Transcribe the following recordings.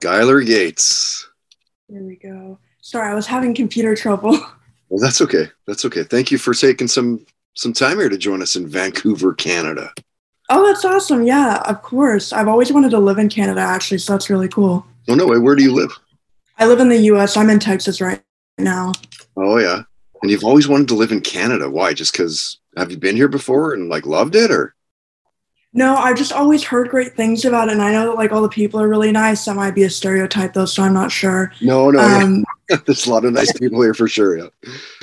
Skylar Gates. There we go. Sorry, I was having computer trouble. Well, that's okay. That's okay. Thank you for taking some some time here to join us in Vancouver, Canada. Oh, that's awesome. Yeah, of course. I've always wanted to live in Canada, actually, so that's really cool. Oh no way. Where do you live? I live in the US. I'm in Texas right now. Oh yeah. And you've always wanted to live in Canada. Why? Just because have you been here before and like loved it or? No, I've just always heard great things about it, and I know that like all the people are really nice. That might be a stereotype though, so I'm not sure. No, no, Um, yeah. there's a lot of nice people here for sure. Yeah.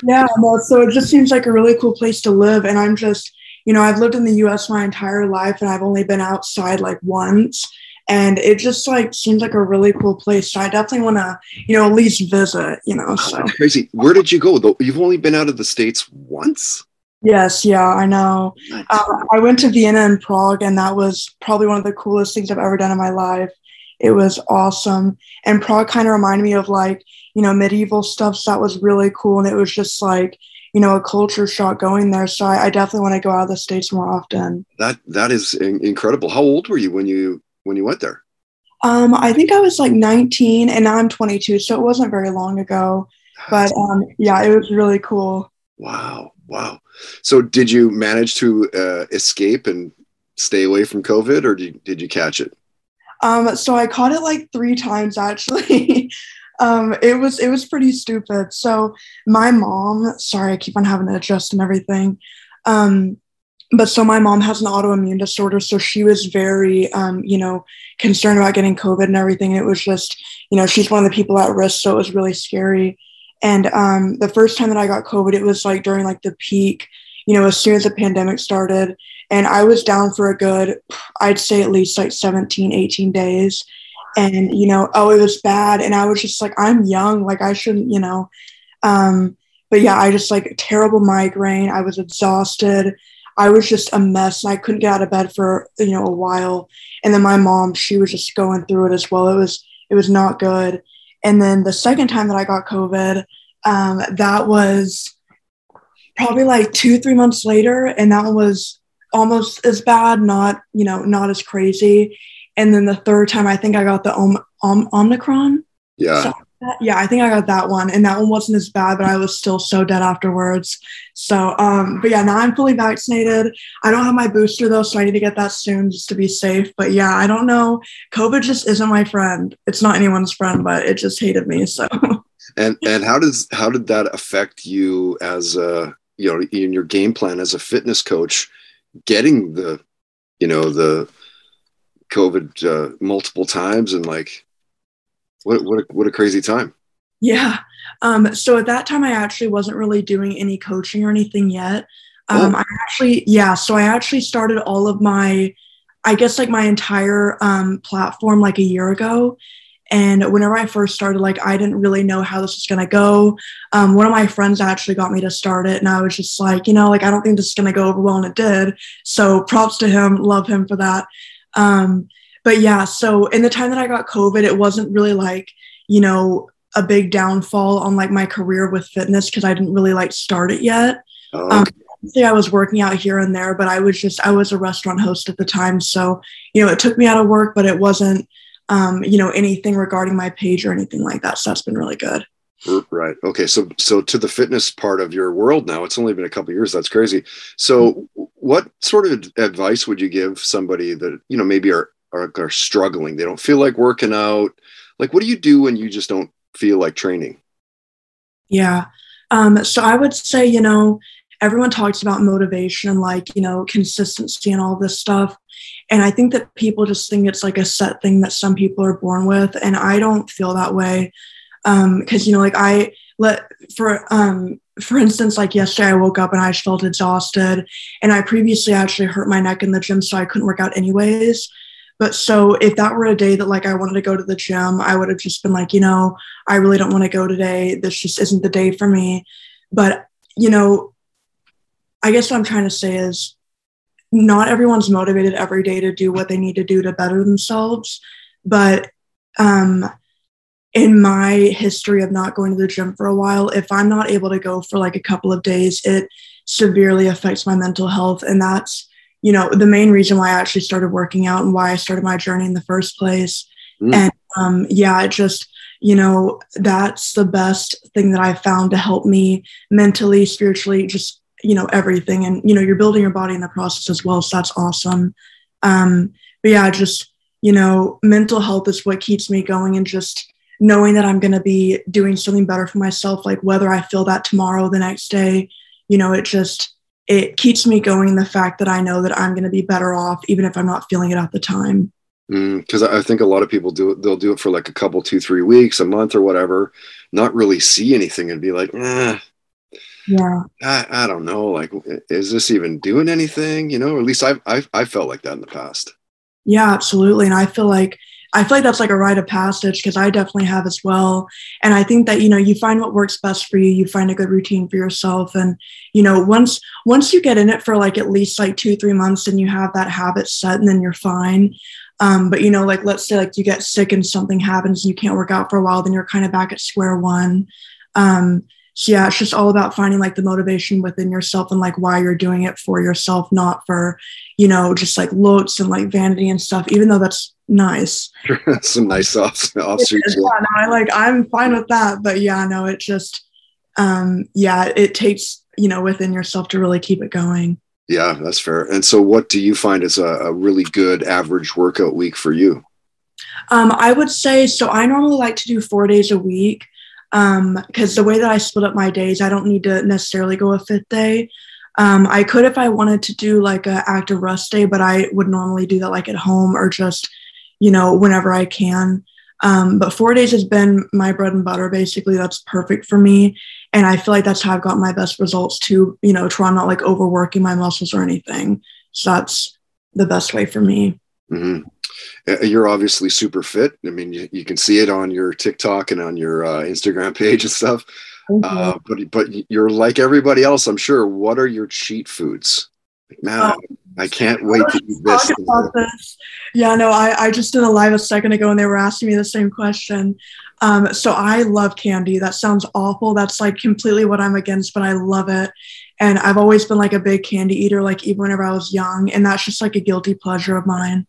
Yeah, no, so it just seems like a really cool place to live. And I'm just, you know, I've lived in the US my entire life and I've only been outside like once. And it just like seems like a really cool place. So I definitely want to, you know, at least visit, you know. So crazy. Where did you go? Though you've only been out of the states once. Yes, yeah, I know. Uh, I went to Vienna and Prague, and that was probably one of the coolest things I've ever done in my life. It was awesome. And Prague kind of reminded me of like, you know, medieval stuff. So that was really cool. And it was just like, you know, a culture shock going there. So I, I definitely want to go out of the States more often. That that is in- incredible. How old were you when you when you went there? Um, I think I was like 19 and now I'm 22. So it wasn't very long ago. But um, yeah, it was really cool. Wow, wow. So did you manage to uh, escape and stay away from COVID, or did you, did you catch it? Um, so I caught it like three times actually. um, it was it was pretty stupid. So my mom, sorry, I keep on having to adjust and everything. Um, but so my mom has an autoimmune disorder, so she was very, um, you know, concerned about getting COVID and everything. And it was just, you know, she's one of the people at risk, so it was really scary. And um, the first time that I got COVID, it was like during like the peak, you know, as soon as the pandemic started, and I was down for a good, I'd say at least like 17, 18 days. And, you know, oh, it was bad. And I was just like, I'm young, like I shouldn't, you know. Um, but yeah, I just like terrible migraine. I was exhausted. I was just a mess. and I couldn't get out of bed for, you know, a while. And then my mom, she was just going through it as well. It was, it was not good. And then the second time that I got COVID, um, that was probably like two, three months later. And that one was almost as bad, not, you know, not as crazy. And then the third time, I think I got the Om- Om- Omicron. Yeah. So- Yeah, I think I got that one. And that one wasn't as bad, but I was still so dead afterwards. So, um, but yeah, now I'm fully vaccinated. I don't have my booster though, so I need to get that soon just to be safe. But yeah, I don't know. COVID just isn't my friend. It's not anyone's friend, but it just hated me. So. and and how does how did that affect you as a you know in your game plan as a fitness coach getting the you know the covid uh, multiple times and like what what a, what a crazy time Yeah. Um, so at that time, I actually wasn't really doing any coaching or anything yet. Um, Oh. I actually, yeah. So I actually started all of my, I guess, like my entire um, platform like a year ago. And whenever I first started, like I didn't really know how this was gonna go. Um, one of my friends actually got me to start it, and I was just like, you know, like I don't think this is gonna go over well, and it did. So props to him, love him for that. Um, but yeah, so in the time that I got COVID, it wasn't really like, you know, a big downfall on like my career with fitness because I didn't really like start it yet. oh, Um, I was working out here and there, but I was just I was a restaurant host at the time, so you know it took me out of work, but it wasn't um, you know anything regarding my page or anything like that. So that's been really good. right okay so so to the fitness part of your world now it's only been a couple years that's crazy so what sort of advice would you give somebody that you know maybe are, are are struggling they don't feel like working out like what do you do when you just don't feel like training Yeah. Um, so I would say, you know, everyone talks about motivation and like, you know, consistency and all this stuff. And I think that people just think it's like a set thing that some people are born with. And I don't feel that way. Um, cause you know, like I let for, um, for instance, like yesterday I woke up and I just felt exhausted and I previously actually hurt my neck in the gym. So I couldn't work out anyways. But so if that were a day that like I wanted to go to the gym, I would have just been like, you know, I really don't want to go today. This just isn't the day for me. But, you know, I guess what I'm trying to say is not everyone's motivated every day to do what they need to do to better themselves. But um, in my history of not going to the gym for a while, if I'm not able to go for like a couple of days, it severely affects my mental health. And that's, you know, the main reason why I actually started working out and why I started my journey in the first place. Mm. And um, yeah, it just, you know, that's the best thing that I found to help me mentally, spiritually, just, you know, everything. And, you know, you're building your body in the process as well. So that's awesome. Um, but yeah, just, you know, mental health is what keeps me going and just knowing that I'm going to be doing something better for myself, like whether I feel that tomorrow, the next day, you know, it just, it keeps me going. The fact that I know that I'm going to be better off, even if I'm not feeling it at the time because mm, I think a lot of people do it. They'll do it for like a couple, two, three weeks, a month, or whatever, not really see anything and be like, eh, yeah, I, I don't know. Like, is this even doing anything? You know, at least I've, I've I felt like that in the past. Yeah, absolutely. And I feel like I feel like that's like a rite of passage because I definitely have as well. And I think that you know you find what works best for you. You find a good routine for yourself, and you know once once you get in it for like at least like two three months and you have that habit set, and then you're fine. Um, but you know, like let's say like you get sick and something happens and you can't work out for a while, then you're kind of back at square one. Um, so yeah, it's just all about finding like the motivation within yourself and like why you're doing it for yourself, not for, you know, just like looks and like vanity and stuff, even though that's nice. Some nice off, off yeah, no, I like I'm fine with that. But yeah, no, it just um yeah, it takes, you know, within yourself to really keep it going. Yeah, that's fair. And so, what do you find is a, a really good average workout week for you? Um, I would say so. I normally like to do four days a week because um, the way that I split up my days, I don't need to necessarily go a fifth day. Um, I could if I wanted to do like an active rest day, but I would normally do that like at home or just, you know, whenever I can. Um, but four days has been my bread and butter. Basically, that's perfect for me, and I feel like that's how I've got my best results too. You know, try not like overworking my muscles or anything. So that's the best way for me. Mm-hmm. Uh, you're obviously super fit. I mean, you, you, can see it on your TikTok and on your uh, Instagram page and stuff. Uh, but but you're like everybody else, I'm sure. What are your cheat foods? Like, man, um, I can't wait to eat this. this. Yeah, no, I, I just did a live a second ago and they were asking me the same question. Um, so I love candy. That sounds awful. That's like completely what I'm against, but I love it. And I've always been like a big candy eater, like even whenever I was young. And that's just like a guilty pleasure of mine.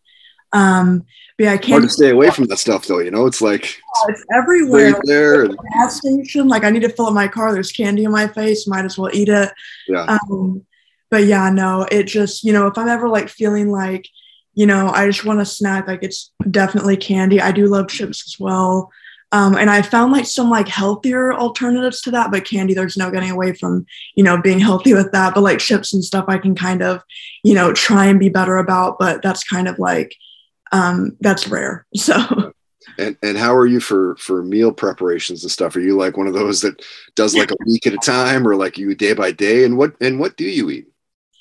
Um, but yeah, I can't hard to stay away from that stuff though. You know, it's like it's everywhere. Right there, like, gas station. Like I need to fill up my car. There's candy in my face. Might as well eat it. Yeah. Um, but yeah, no, it just, you know, if I'm ever like feeling like, you know, I just want a snack, like it's definitely candy. I do love chips as well. Um, and I found like some like healthier alternatives to that, but candy, there's no getting away from, you know, being healthy with that. But like chips and stuff, I can kind of, you know, try and be better about, but that's kind of like, um, that's rare. So. And, and how are you for for meal preparations and stuff? Are you like one of those that does like a week at a time, or like you day by day? And what and what do you eat?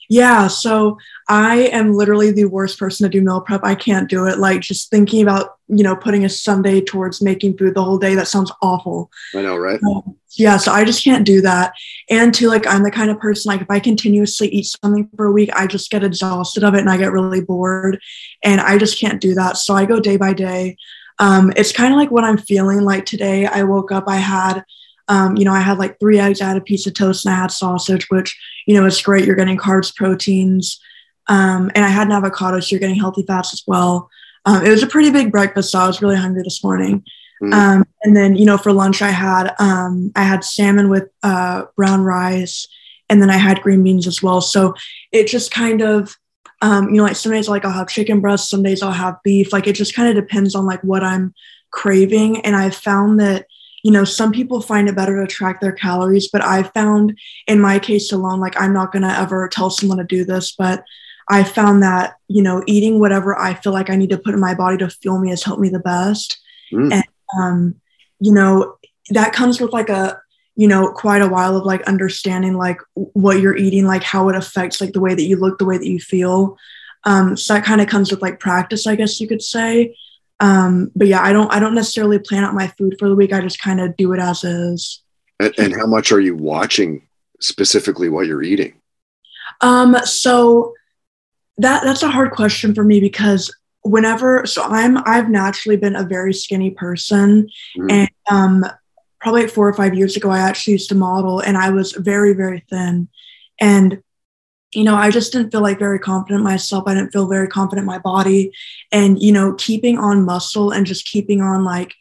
Yeah, so I am literally the worst person to do meal prep. I can't do it. Like just thinking about, you know, putting a Sunday towards making food the whole day, that sounds awful. I know, right? Um, yeah, so I just can't do that. And to like, I'm the kind of person, like, if I continuously eat something for a week, I just get exhausted of it and I get really bored. And I just can't do that. So I go day by day. Um, it's kind of like what I'm feeling like today. I woke up, I had um, you know, I had like three eggs, I had a piece of toast, and I had sausage, which, you know, it's great. You're getting carbs, proteins. Um, and I had an avocado, so you're getting healthy fats as well. Um, it was a pretty big breakfast, so I was really hungry this morning. Mm. and then, you know, for lunch, I had um, I had salmon with uh, brown rice, and then I had green beans as well. So it just kind of, um, you know, like some days like I'll have chicken breast, some days I'll have beef. Like it just kind of depends on like what I'm craving. And I've found that you know, some people find it better to track their calories, but I found in my case alone, like I'm not going to ever tell someone to do this, but I found that, you know, eating whatever I feel like I need to put in my body to fuel me has helped me the best. Mm. And, um, you know, that comes with like a, you know, quite a while of like understanding like what you're eating, like how it affects like the way that you look, the way that you feel. Um, so that kind of comes with like practice, I guess you could say. Um, but yeah, I don't I don't necessarily plan out my food for the week. I just kind of do it as is. And, and how much are you watching specifically what you're eating? Um, so that that's a hard question for me because whenever so I'm I've naturally been a very skinny person Mhm. and um probably four or five years ago I actually used to model and I was very, very thin. And you know, I just didn't feel like very confident myself. I didn't feel very confident in my body. And, you know, keeping on muscle and just keeping on like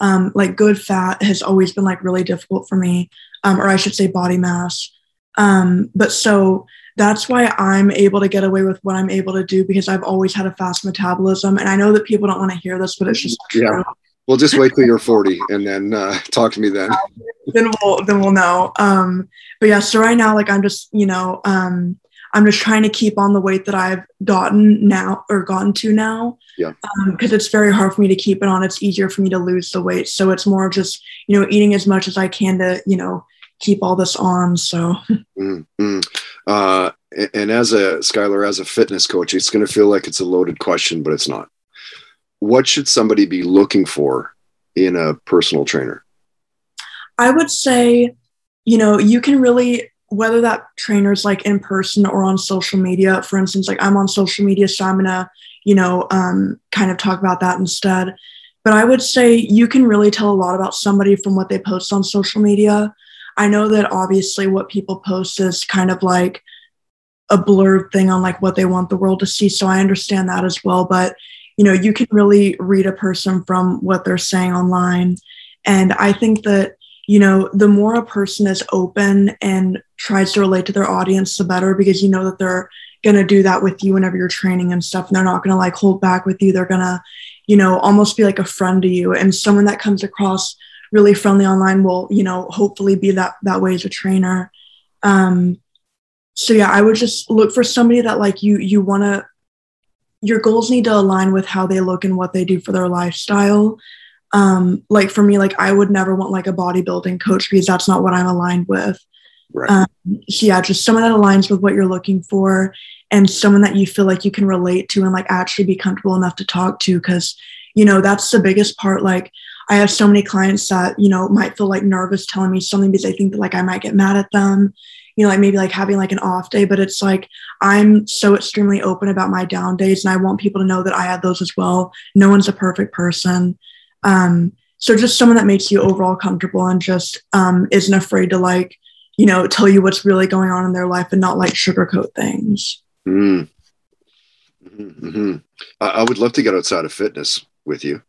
um like good fat has always been like really difficult for me. Um, or I should say body mass. Um, but so that's why I'm able to get away with what I'm able to do because I've always had a fast metabolism. And I know that people don't want to hear this, but it's just Yeah. true. Well, just wait till you're 40 and then uh, talk to me then. then we'll then we'll know. Um, but yeah, so right now, like I'm just, you know, um, I'm just trying to keep on the weight that I've gotten now or gotten to now. Yeah. Because it's very hard for me to keep it on. It's easier for me to lose the weight. So it's more just, you know, eating as much as I can to, you know, keep all this on. So Mm, mm. Uh, and, and as a Skylar, as a fitness coach, it's going to feel like it's a loaded question, but it's not. What should somebody be looking for in a personal trainer? I would say, you know, you can really, whether that trainer is like in person or on social media, for instance, like I'm on social media, so I'm gonna, you know, um, kind of talk about that instead. But I would say you can really tell a lot about somebody from what they post on social media. I know that obviously what people post is kind of like a blurred thing on like what they want the world to see. So I understand that as well. But, you know, you can really read a person from what they're saying online. And I think that you know, the more a person is open and tries to relate to their audience, the better because you know that they're going to do that with you whenever you're training and stuff. And they're not going to like hold back with you. They're going to, you know, almost be like a friend to you. And someone that comes across really friendly online will, you know, hopefully be that that way as a trainer. Um, so yeah, I would just look for somebody that like you you want to your goals need to align with how they look and what they do for their lifestyle um like for me like i would never want like a bodybuilding coach because that's not what i'm aligned with Right. um yeah just someone that aligns with what you're looking for and someone that you feel like you can relate to and like actually be comfortable enough to talk to because you know that's the biggest part like i have so many clients that you know might feel like nervous telling me something because they think that like i might get mad at them you know like maybe like having like an off day but it's like i'm so extremely open about my down days and i want people to know that i have those as well no one's a perfect person um, so just someone that makes you overall comfortable and just um, isn't afraid to like, you know, tell you what's really going on in their life and not like sugarcoat things. Mm. hmm I, I would love to get outside of fitness with you,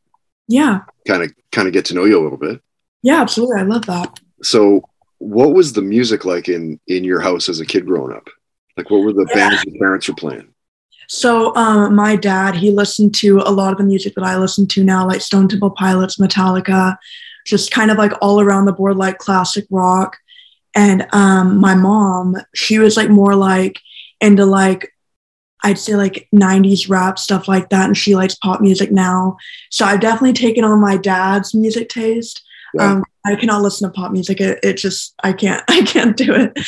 Yeah. kind of kind of get to know you a little bit. Yeah, absolutely. I love that. So, what was the music like in in your house as a kid growing up? Like, what were the Yeah. bands your parents were playing? So um, my dad, he listened to a lot of the music that I listen to now, like Stone Temple Pilots, Metallica, just kind of like all around the board, like classic rock. And um, my mom, she was like more like into like I'd say like 90s rap stuff like that, and she likes pop music now. So I've definitely taken on my dad's music taste. Yeah. Um, I cannot listen to pop music. It, it just I can't I can't do it.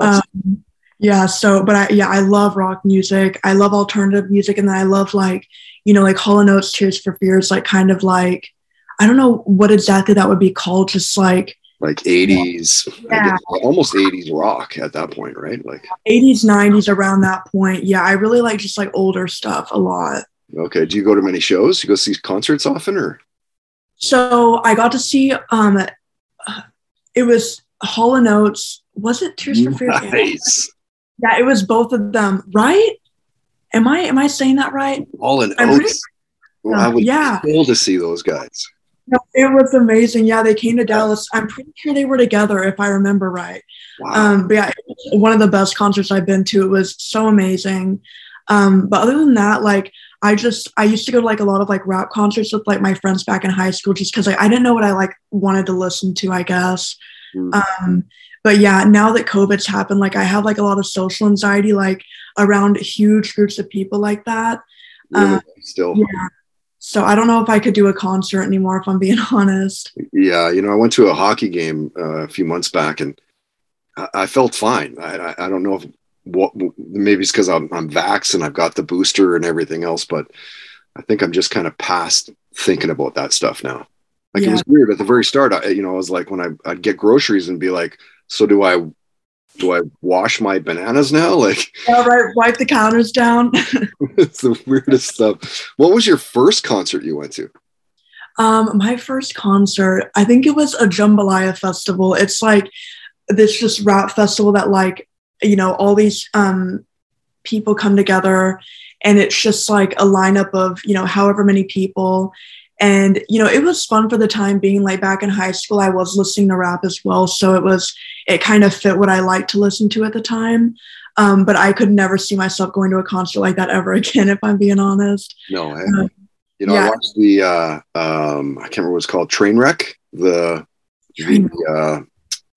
Um, yeah, so but I yeah, I love rock music. I love alternative music and then I love like, you know, like Hall & Oates, Tears for Fears, like kind of like I don't know what exactly that would be called, just like like 80s, Yeah. guess, almost 80s rock at that point, right? Like, 80s, 90s around that point. Yeah, I really like just like older stuff a lot. okay, do you go to many shows? You go see concerts often, or So I got to see um it was Hall & Oates. Was it Tears for Fears? nice, Yeah, it was both of them, right? Am I am I saying that right? all in I'm pretty- Well, I would Yeah. kill to see those guys. No, it was amazing. Yeah, they came to Dallas. I'm pretty sure they were together, if I remember right. Wow. Um, but yeah, it was one of the best concerts I've been to. It was so amazing. Um, but other than that, like I just I used to go to like a lot of like rap concerts with like my friends back in high school, just because like I didn't know what I like wanted to listen to. I guess. Mm. Um, but yeah, now that COVID's happened, like I have like a lot of social anxiety, like around huge groups of people like that. Really, uh, still, Yeah. So I don't know if I could do a concert anymore, if I'm being honest. Yeah, you know, I went to a hockey game uh, a few months back, and I, I felt fine. I, I, don't know if what maybe it's because I'm I'm vax and I've got the booster and everything else, but I think I'm just kind of past thinking about that stuff now. Like Yeah. it was weird at the very start. I, you know, I was like when I I'd get groceries and be like, so do I do I wash my bananas now? Like All right, wipe the counters down. it's the weirdest stuff. What was your first concert you went to? Um, my first concert, I think it was a JMBLYA festival. It's like this just rap festival that like, you know, all these um people come together and it's just like a lineup of, you know, however many people. And, you know, it was fun for the time being. Like back in high school, I was listening to rap as well. So it was, it kind of fit what I liked to listen to at the time. Um, but I could never see myself going to a concert like that ever again, if I'm being honest. No, I, Uh, you know, I watched the uh um I can't remember what it's called, Trainwreck, the the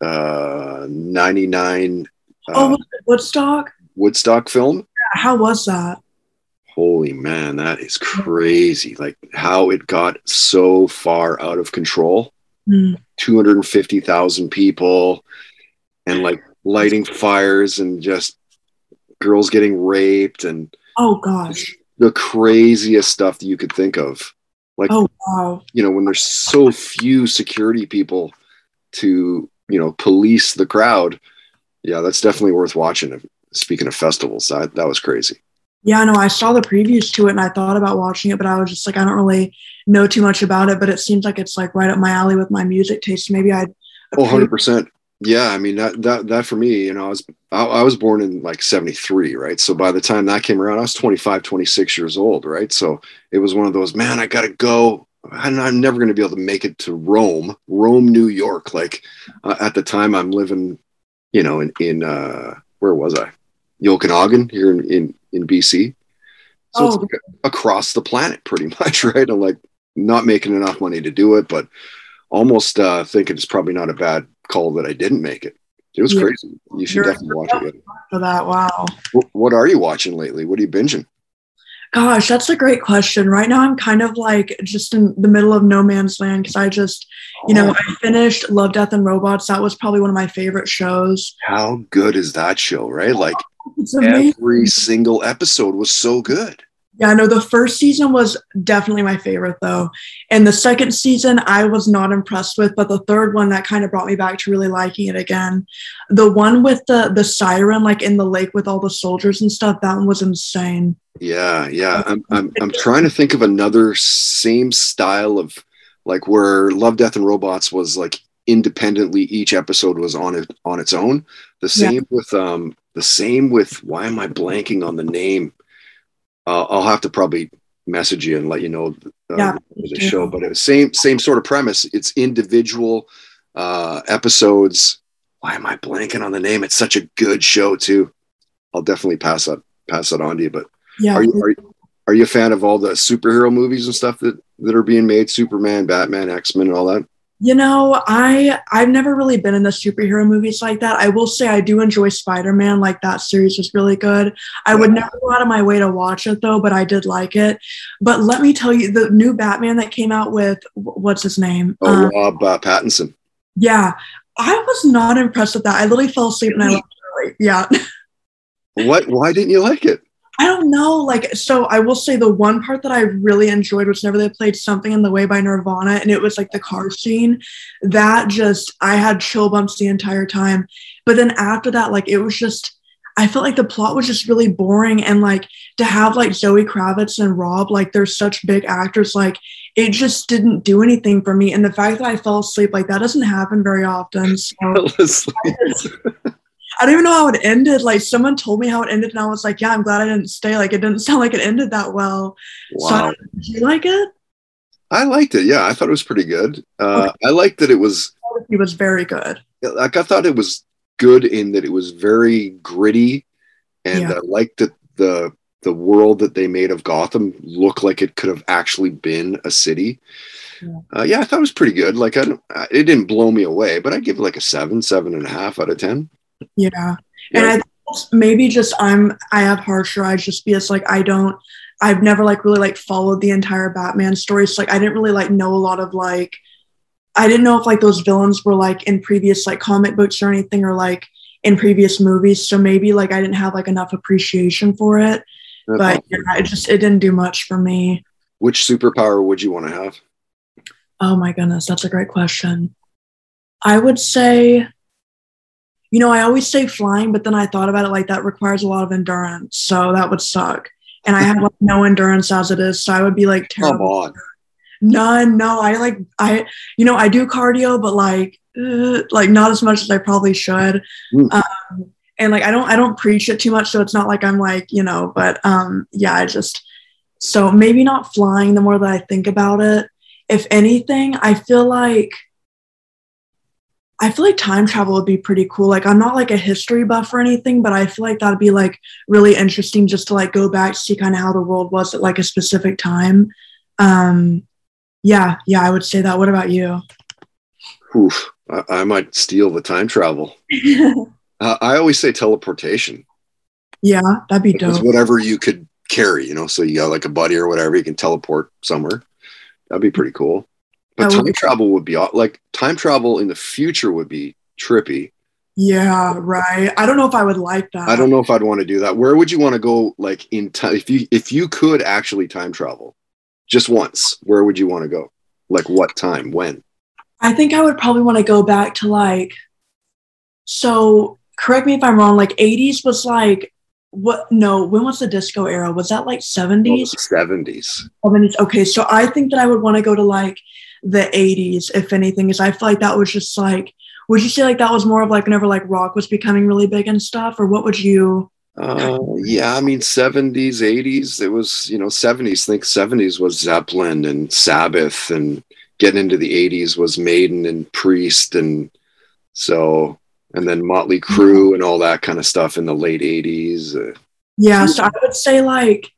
uh uh 99 uh, Oh, was it Woodstock? Woodstock film. How was that? Holy man, that is crazy. Like how it got so far out of control. Hmm. 250,000 people and like lighting fires and just girls getting raped and Oh gosh. the craziest stuff that you could think of. Like Oh wow. you know when there's so few security people to you know police the crowd yeah that's definitely worth watching speaking of festivals that, that was crazy Yeah, no, I saw the previews to it and I thought about watching it, but I was just like, I don't really know too much about it, but it seems like it's like right up my alley with my music taste. Maybe I'd oh 100% yeah i mean that that that for me you know i was I, I was born in like 73 right? So by the time that came around i was 25 26 years old right? So it was one of those man i gotta go. And i'm never going to be able to make it to rome rome new york. Like uh, at the time i'm living you know in in uh where was i? Okanagan here in in, in bc so it's Oh. like across the planet pretty much right i'm like not making enough money to do it but almost uh thinking it's probably not a bad call that i didn't make it it was Yeah. crazy you should You're- definitely watch it for that. Wow. Wh- what are you watching lately what are you binging Gosh, that's a great question. Right now, I'm kind of like just in the middle of no man's land because I just, you know, I finished Love, Death, and Robots. That was probably one of my favorite shows. how good is that show right like It's. Every single episode was so good Yeah, no, the first season was definitely my favorite though. And the second season I was not impressed with, but the third one that kind of brought me back to really liking it again. The one with the the siren like in the lake with all the soldiers and stuff, that one was insane. yeah yeah i'm i'm, I'm trying to think of another same style of like where love death and robots was like independently each episode was on it on its own the Yeah. same with um the same with why am i blanking on the name? Uh, i'll have to probably message you and let you know uh, Yeah, the show but it was same same sort of premise. It's individual uh episodes. Why am i blanking on the name? It's such a good show too. I'll definitely pass that pass that on to you but Yeah. are you, are you are you a fan of all the superhero movies and stuff that that are being made? Superman batman x-men and all that You know, I I've never really been in the superhero movies like that. I will say I do enjoy Spider-Man. Like that series was really good. I would never go out of my way to watch it though, but I did like it. But let me tell you, the new Batman that came out with what's his name? oh Um, rob uh, pattinson yeah, I was not impressed with that. I literally fell asleep and I left early. Yeah. what why didn't you like it I don't know. Like, so I will say the one part that I really enjoyed was whenever they played Something in the Way by Nirvana, and it was like the car scene. That just, I had chill bumps the entire time. But then after that, like, it was just, I felt like the plot was just really boring. And like, to have like Zoe Kravitz and Rob, like, they're such big actors, like, it just didn't do anything for me. And the fact that I fell asleep, like, that doesn't happen very often. So. I don't even know how it ended. Like someone told me how it ended, and I was like, "Yeah, I'm glad I didn't stay." Like it didn't sound like it ended that well. So, wow did you like it? i liked it yeah i thought it was pretty good uh i liked that it was It was very good. like i thought it was good in that it was very gritty and Yeah. i liked that the the world that they made of gotham looked like it could have actually been a city Yeah. uh, yeah i thought it was pretty good like i don't it didn't blow me away but i'd give it like a seven seven and a half out of ten Yeah, and I think maybe just I'm I have harsher eyes just because like I don't I've never like really like followed the entire Batman story. So like I didn't really like know a lot of like I didn't know if like those villains were like in previous like comic books or anything or like in previous movies. So maybe like I didn't have like enough appreciation for it. That's but awesome. yeah, it just it didn't do much for me. Which superpower would you want to have? Oh my goodness, that's a great question. I would say, you know, I always say flying, but then I thought about it like that requires a lot of endurance. So that would suck. And I have like no endurance as it is. So I would be like terrible. on. None. No, I like, I, you know, I do cardio, but like, uh, like not as much as I probably should. Mm. Um, and like, I don't, I don't preach it too much. So it's not like I'm like, you know, but um, yeah, I just, so maybe not flying the more that I think about it. If anything, I feel like, I feel like time travel would be pretty cool. Like I'm not like a history buff or anything, but I feel like that'd be like really interesting just to like go back see kind of how the world was at like a specific time. Um yeah, yeah, I would say that. What about you? Oof. I, I might steal the time travel. Uh, I always say teleportation. yeah, that'd be dope. whatever you could carry, you know, so you got like a buddy or whatever, you can teleport somewhere. That'd be pretty cool. But time travel would be like time travel in the future would be trippy. Yeah, right. I don't know if I would like that. I don't know if I'd want to do that. Where would you want to go like in time if you if you could actually time travel just once, where would you want to go? Like what time? When? I think I would probably want to go back to like so correct me if I'm wrong, like 80s was like what no, when was the disco era? Was that like 70s? Seventies. 70s. Okay, so I think that I would want to go to like the 80s, if anything, is I feel like that was just like would you say like that was more of like whenever like rock was becoming really big and stuff, or what would you Uh, yeah, I mean, 70s, 80s, it was, you know, 70s. I Think 70s was Zeppelin and Sabbath, and getting into the 80s was Maiden and Priest. And so, and then Motley Crue and all that kind of stuff in the late 80s. Uh, Yeah, so I would say like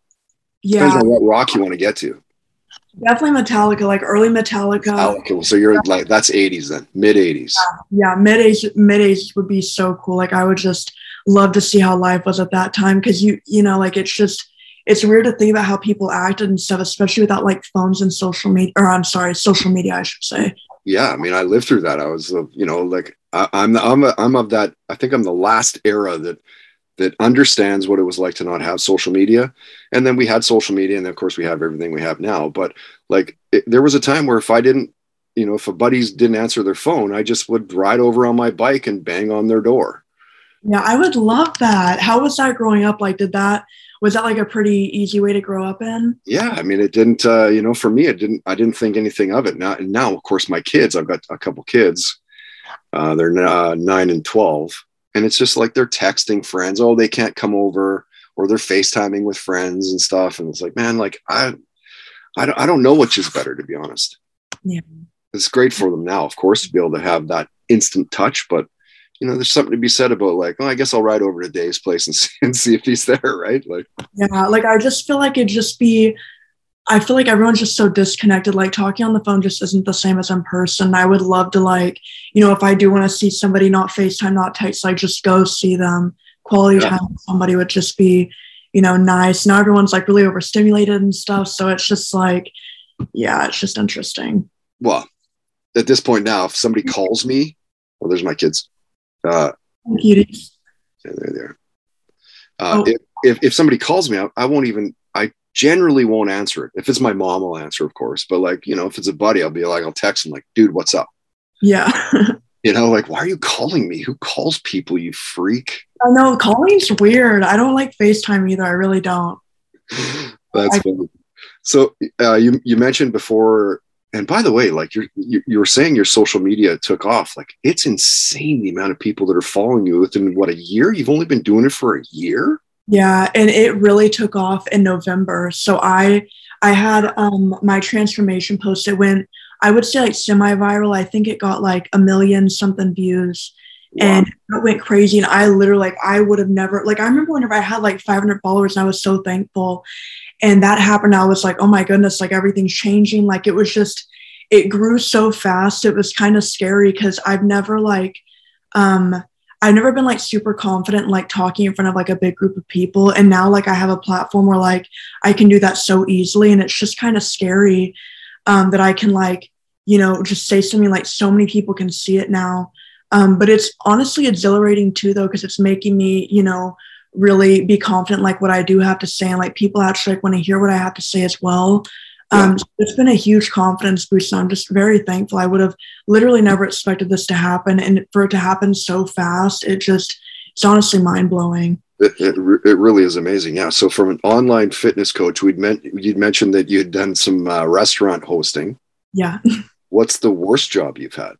Depends yeah, on what rock you want to get to. Definitely Metallica, like early Metallica. Oh, okay, well, so you're like, that's 80s then, mid 80s. yeah mid age mid age would be so cool like i would just love to see how life was at that time because you you know like it's just it's weird to think about how people acted and stuff especially without like phones and social media or i'm sorry social media i should say yeah i mean i lived through that i was uh, you know like I, i'm i'm a, i'm of that i think i'm the last era that that understands what it was like to not have social media. And then we had social media and of course we have everything we have now. But like it, there was a time where if i didn't you know if a buddies didn't answer their phone i just would ride over on my bike and bang on their door. Yeah i would love that. How was that growing up? Like did that was that like a pretty easy way to grow up in? Yeah i mean it didn't uh, you know for me it didn't i didn't think anything of it. Now and now of course my kids i've got a couple kids. Uh, they're uh, 9 and 12 and it's just like they're texting friends. Oh they can't come over. Or they're facetiming with friends and stuff. And it's like man like i i don't, I don't know which is better to be honest. Yeah. it's great for them now of course to be able to have that instant touch. But you know there's something to be said about like oh i guess i'll ride over to dave's place and see, and see if he's there right? Like yeah like i just feel like it'd just be I feel like everyone's just so disconnected. Like talking on the phone just isn't the same as in person. I would love to like, you know, if I do want to see somebody, not FaceTime, not text, like just go see them. Quality Yeah. time with somebody would just be, you know, nice. Now everyone's like really overstimulated and stuff. So it's just like, yeah, it's just interesting. well, at this point now, if somebody calls me, well, there's my kids. Uh, Cuties. yeah, they're there. Uh, Oh. if, if if somebody calls me, I, I won't even. I generally won't answer it. If it's my mom, I'll answer, of course. But like you know, if it's a buddy, I'll be like, I'll text him like, dude, what's up? Yeah. You know, like, why are you calling me? Who calls people? You freak. I know calling's weird. I don't like FaceTime either. I really don't. That's I- funny. So uh, you you mentioned before, and by the way, like you're, you you were saying your social media took off. Like it's insane the amount of people that are following you within what a year. You've only been doing it for a year. Yeah, and it really took off in November. So I I had um my transformation post. It went I would say like semi-viral. I think it got like a million something views. And it went crazy. And I literally like I would have never like I remember whenever I had like 500 followers and I was so thankful. And that happened. I was like, oh my goodness, like everything's changing. Like it was just it grew so fast. It was kind of scary because I've never like um I've never been like super confident like talking in front of like a big group of people. And now like I have a platform where like I can do that so easily. And it's just kind of scary um, that I can like, you know, just say something like so many people can see it now. Um, but it's honestly exhilarating too, though, because it's making me, you know, really be confident like what I do have to say, and like people actually like, want to hear what I have to say as well. Um, so it's been a huge confidence boost, and I'm just very thankful. I would have literally never expected this to happen, and for it to happen so fast, it just it's honestly mind blowing. It, it, it, really is amazing. Yeah. So from an online fitness coach, we'd meant you'd mentioned that you'd done some uh, restaurant hosting. Yeah. What's the worst job you've had?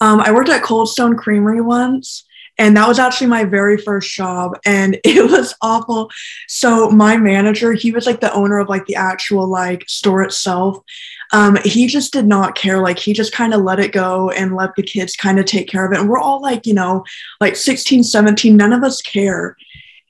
Um, I worked at Cold Stone Creamery once, and that was actually my very first job, and it was awful. So my manager, he was like the owner of like the actual like store itself. Um, he just did not care. Like he just kind of let it go and let the kids kind of take care of it. And we're all like, you know, like 16, 17, none of us care.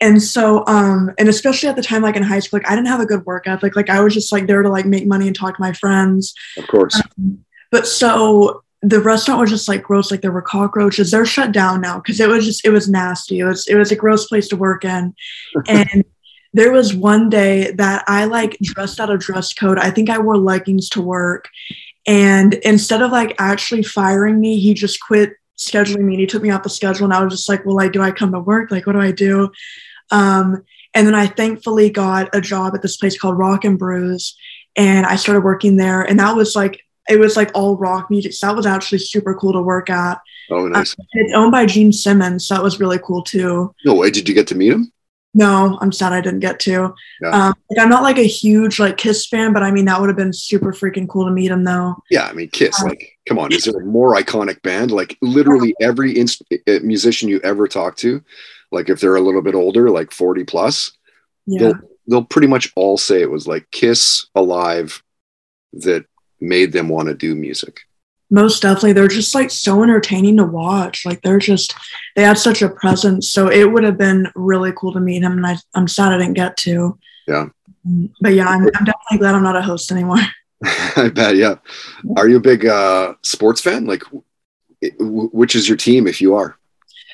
And so, um, and especially at the time, like in high school, like I didn't have a good work ethic. Like I was just like there to like make money and talk to my friends. Of course. Um, but so the restaurant was just like gross. Like there were cockroaches. They're shut down now because it was just it was nasty. It was it was a gross place to work in, and there was one day that I like dressed out of dress code. I think I wore leggings to work, and instead of like actually firing me, he just quit scheduling me and he took me off the schedule. And I was just like, well, like, do I come to work? Like, what do I do? Um, and then I thankfully got a job at this place called Rock and Brews, and I started working there. And that was like it was like all rock music. So that was actually super cool to work at. Oh, nice. Um, it's owned by Gene Simmons, so that was really cool too. No way! Did you get to meet him? No, I'm sad I didn't get to. Yeah. Um, like I'm not like a huge like Kiss fan, but I mean that would have been super freaking cool to meet him though. Yeah, I mean Kiss. Um, like, come on, is there a more iconic band? Like, literally every inst- musician you ever talk to, like if they're a little bit older, like 40 plus, yeah. they'll they'll pretty much all say it was like Kiss alive that made them want to do music. Most definitely. They're just like so entertaining to watch. Like they're just, they had such a presence. So it would have been really cool to meet him. And I, I'm sad I didn't get to. Yeah. But yeah, I'm, I'm definitely glad I'm not a host anymore. I bet. Yeah. Are you a big uh, sports fan? Like, which is your team if you are?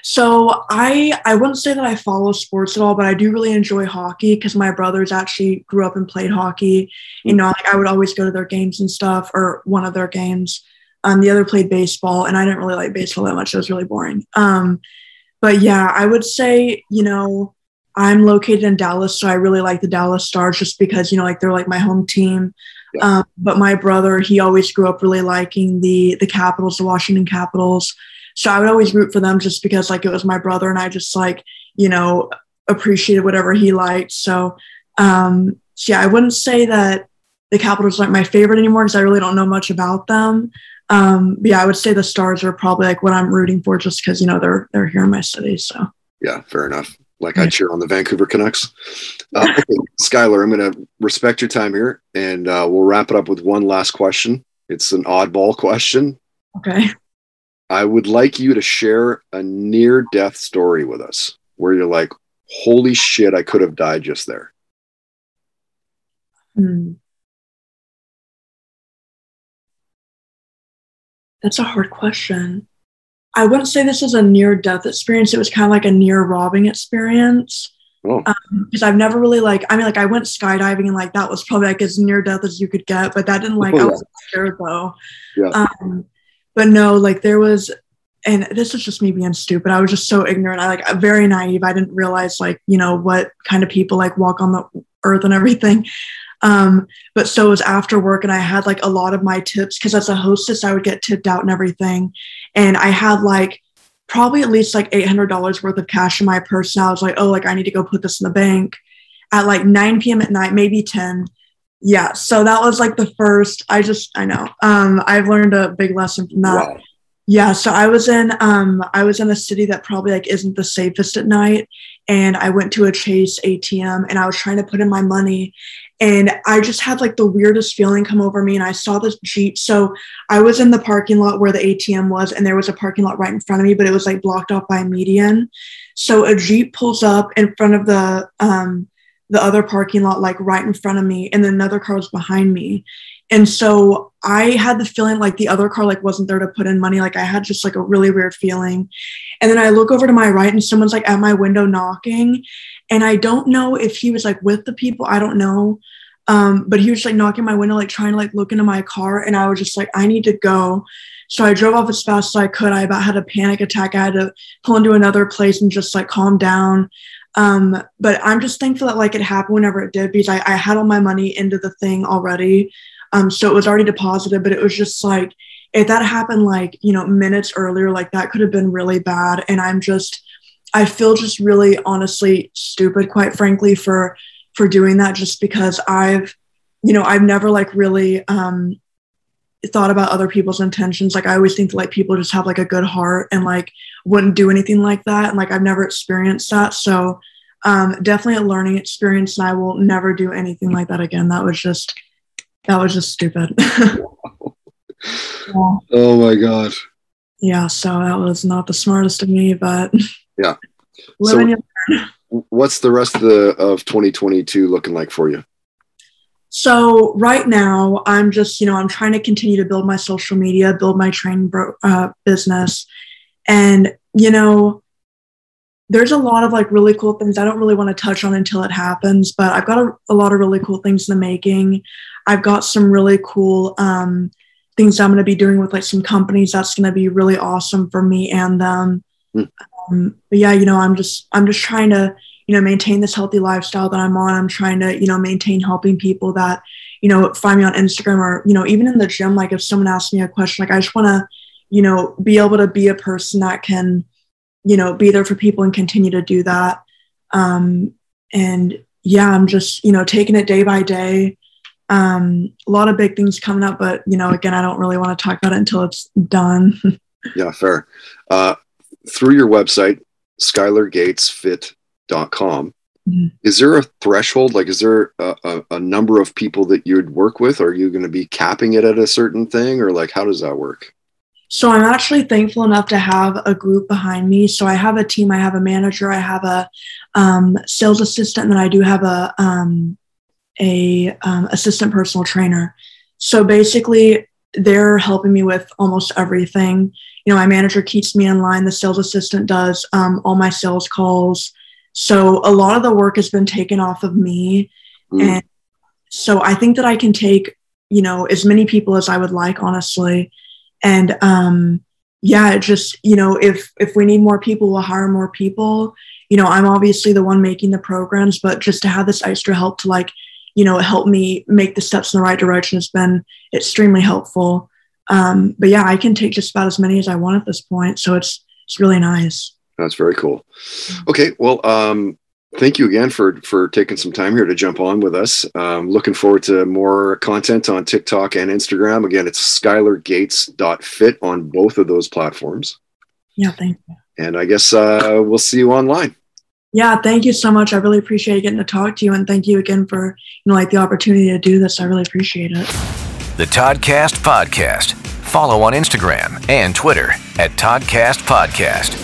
So I I wouldn't say that I follow sports at all, but I do really enjoy hockey because my brothers actually grew up and played hockey. You know, like I would always go to their games and stuff, or one of their games. Um, the other played baseball, and I didn't really like baseball that much. It was really boring. Um, but yeah, I would say you know I'm located in Dallas, so I really like the Dallas Stars just because you know like they're like my home team. Um, but my brother, he always grew up really liking the the Capitals, the Washington Capitals. So I would always root for them just because like it was my brother and I just like, you know, appreciated whatever he liked. So um so yeah, I wouldn't say that the Capitals aren't my favorite anymore because I really don't know much about them. Um, but yeah, I would say the Stars are probably like what I'm rooting for just because you know they're they're here in my city. So yeah, fair enough. Like I cheer on the Vancouver Canucks. Uh, okay, Skylar, I'm going to respect your time here, and uh, we'll wrap it up with one last question. It's an oddball question. Okay. I would like you to share a near death story with us where you're like, holy shit, I could have died just there. Hmm. That's a hard question. I wouldn't say this is a near death experience. It was kind of like a near robbing experience. Because oh. um, I've never really like, I mean, like I went skydiving and like that was probably like as near death as you could get, but that didn't like, oh, I was scared though. Yeah. Um, but no, like there was, and this is just me being stupid. I was just so ignorant. I like very naive. I didn't realize like you know what kind of people like walk on the earth and everything. Um, but so it was after work, and I had like a lot of my tips because as a hostess, I would get tipped out and everything, and I had like probably at least like eight hundred dollars worth of cash in my purse. And I was like, oh, like I need to go put this in the bank at like 9 p.m. at night, maybe 10 yeah so that was like the first i just i know um i've learned a big lesson from that wow. yeah so i was in um i was in a city that probably like isn't the safest at night and i went to a chase atm and i was trying to put in my money and i just had like the weirdest feeling come over me and i saw this jeep so i was in the parking lot where the atm was and there was a parking lot right in front of me but it was like blocked off by a median so a jeep pulls up in front of the um the other parking lot like right in front of me and then another car was behind me and so i had the feeling like the other car like wasn't there to put in money like i had just like a really weird feeling and then i look over to my right and someone's like at my window knocking and i don't know if he was like with the people i don't know Um, but he was like knocking my window, like trying to like look into my car, and I was just like, I need to go. So I drove off as fast as I could. I about had a panic attack. I had to pull into another place and just like calm down. Um, but I'm just thankful that like it happened whenever it did because I, I had all my money into the thing already. Um, so it was already deposited, but it was just like if that happened like, you know, minutes earlier, like that could have been really bad. And I'm just I feel just really honestly stupid, quite frankly, for for doing that just because I've, you know, I've never like really um thought about other people's intentions. Like I always think like people just have like a good heart and like wouldn't do anything like that. And like I've never experienced that. So um, definitely a learning experience. And I will never do anything like that again. That was just that was just stupid. yeah. Oh my god. Yeah, so that was not the smartest of me, but yeah. So, what's the rest of the of 2022 looking like for you? So right now, I'm just you know I'm trying to continue to build my social media, build my training bro- uh, business, and you know there's a lot of like really cool things I don't really want to touch on until it happens, but I've got a, a lot of really cool things in the making. I've got some really cool um, things I'm going to be doing with like some companies that's going to be really awesome for me and them. Mm. Um, but yeah, you know, I'm just I'm just trying to you know maintain this healthy lifestyle that I'm on. I'm trying to you know maintain helping people that you know find me on Instagram or you know even in the gym. Like if someone asks me a question, like I just want to you know be able to be a person that can you know be there for people and continue to do that. Um, and yeah, I'm just you know taking it day by day. Um, a lot of big things coming up, but you know, again, I don't really want to talk about it until it's done. yeah, fair. Uh, through your website, skylargatesfit.com, mm-hmm. is there a threshold? Like, is there a, a, a, number of people that you'd work with? Are you going to be capping it at a certain thing, or like, how does that work? So I'm actually thankful enough to have a group behind me. So I have a team. I have a manager. I have a um, sales assistant, and then I do have a um, a um, assistant personal trainer. So basically, they're helping me with almost everything. You know, my manager keeps me in line. The sales assistant does um, all my sales calls. So a lot of the work has been taken off of me, mm. and so I think that I can take you know as many people as I would like, honestly. And um, yeah, just you know, if if we need more people, we'll hire more people. You know, I'm obviously the one making the programs, but just to have this extra help to like you know, help me make the steps in the right direction has been extremely helpful. Um, but yeah, I can take just about as many as I want at this point. So it's, it's really nice. That's very cool. Okay. Well, um, thank you again for, for taking some time here to jump on with us. Um, looking forward to more content on TikTok and Instagram. Again, it's skylargates.fit on both of those platforms. Yeah. Thank you. And I guess, uh, we'll see you online. Yeah, thank you so much. I really appreciate getting to talk to you, and thank you again for you know like the opportunity to do this. I really appreciate it. The Toddcast Podcast. Follow on Instagram and Twitter at Toddcast Podcast.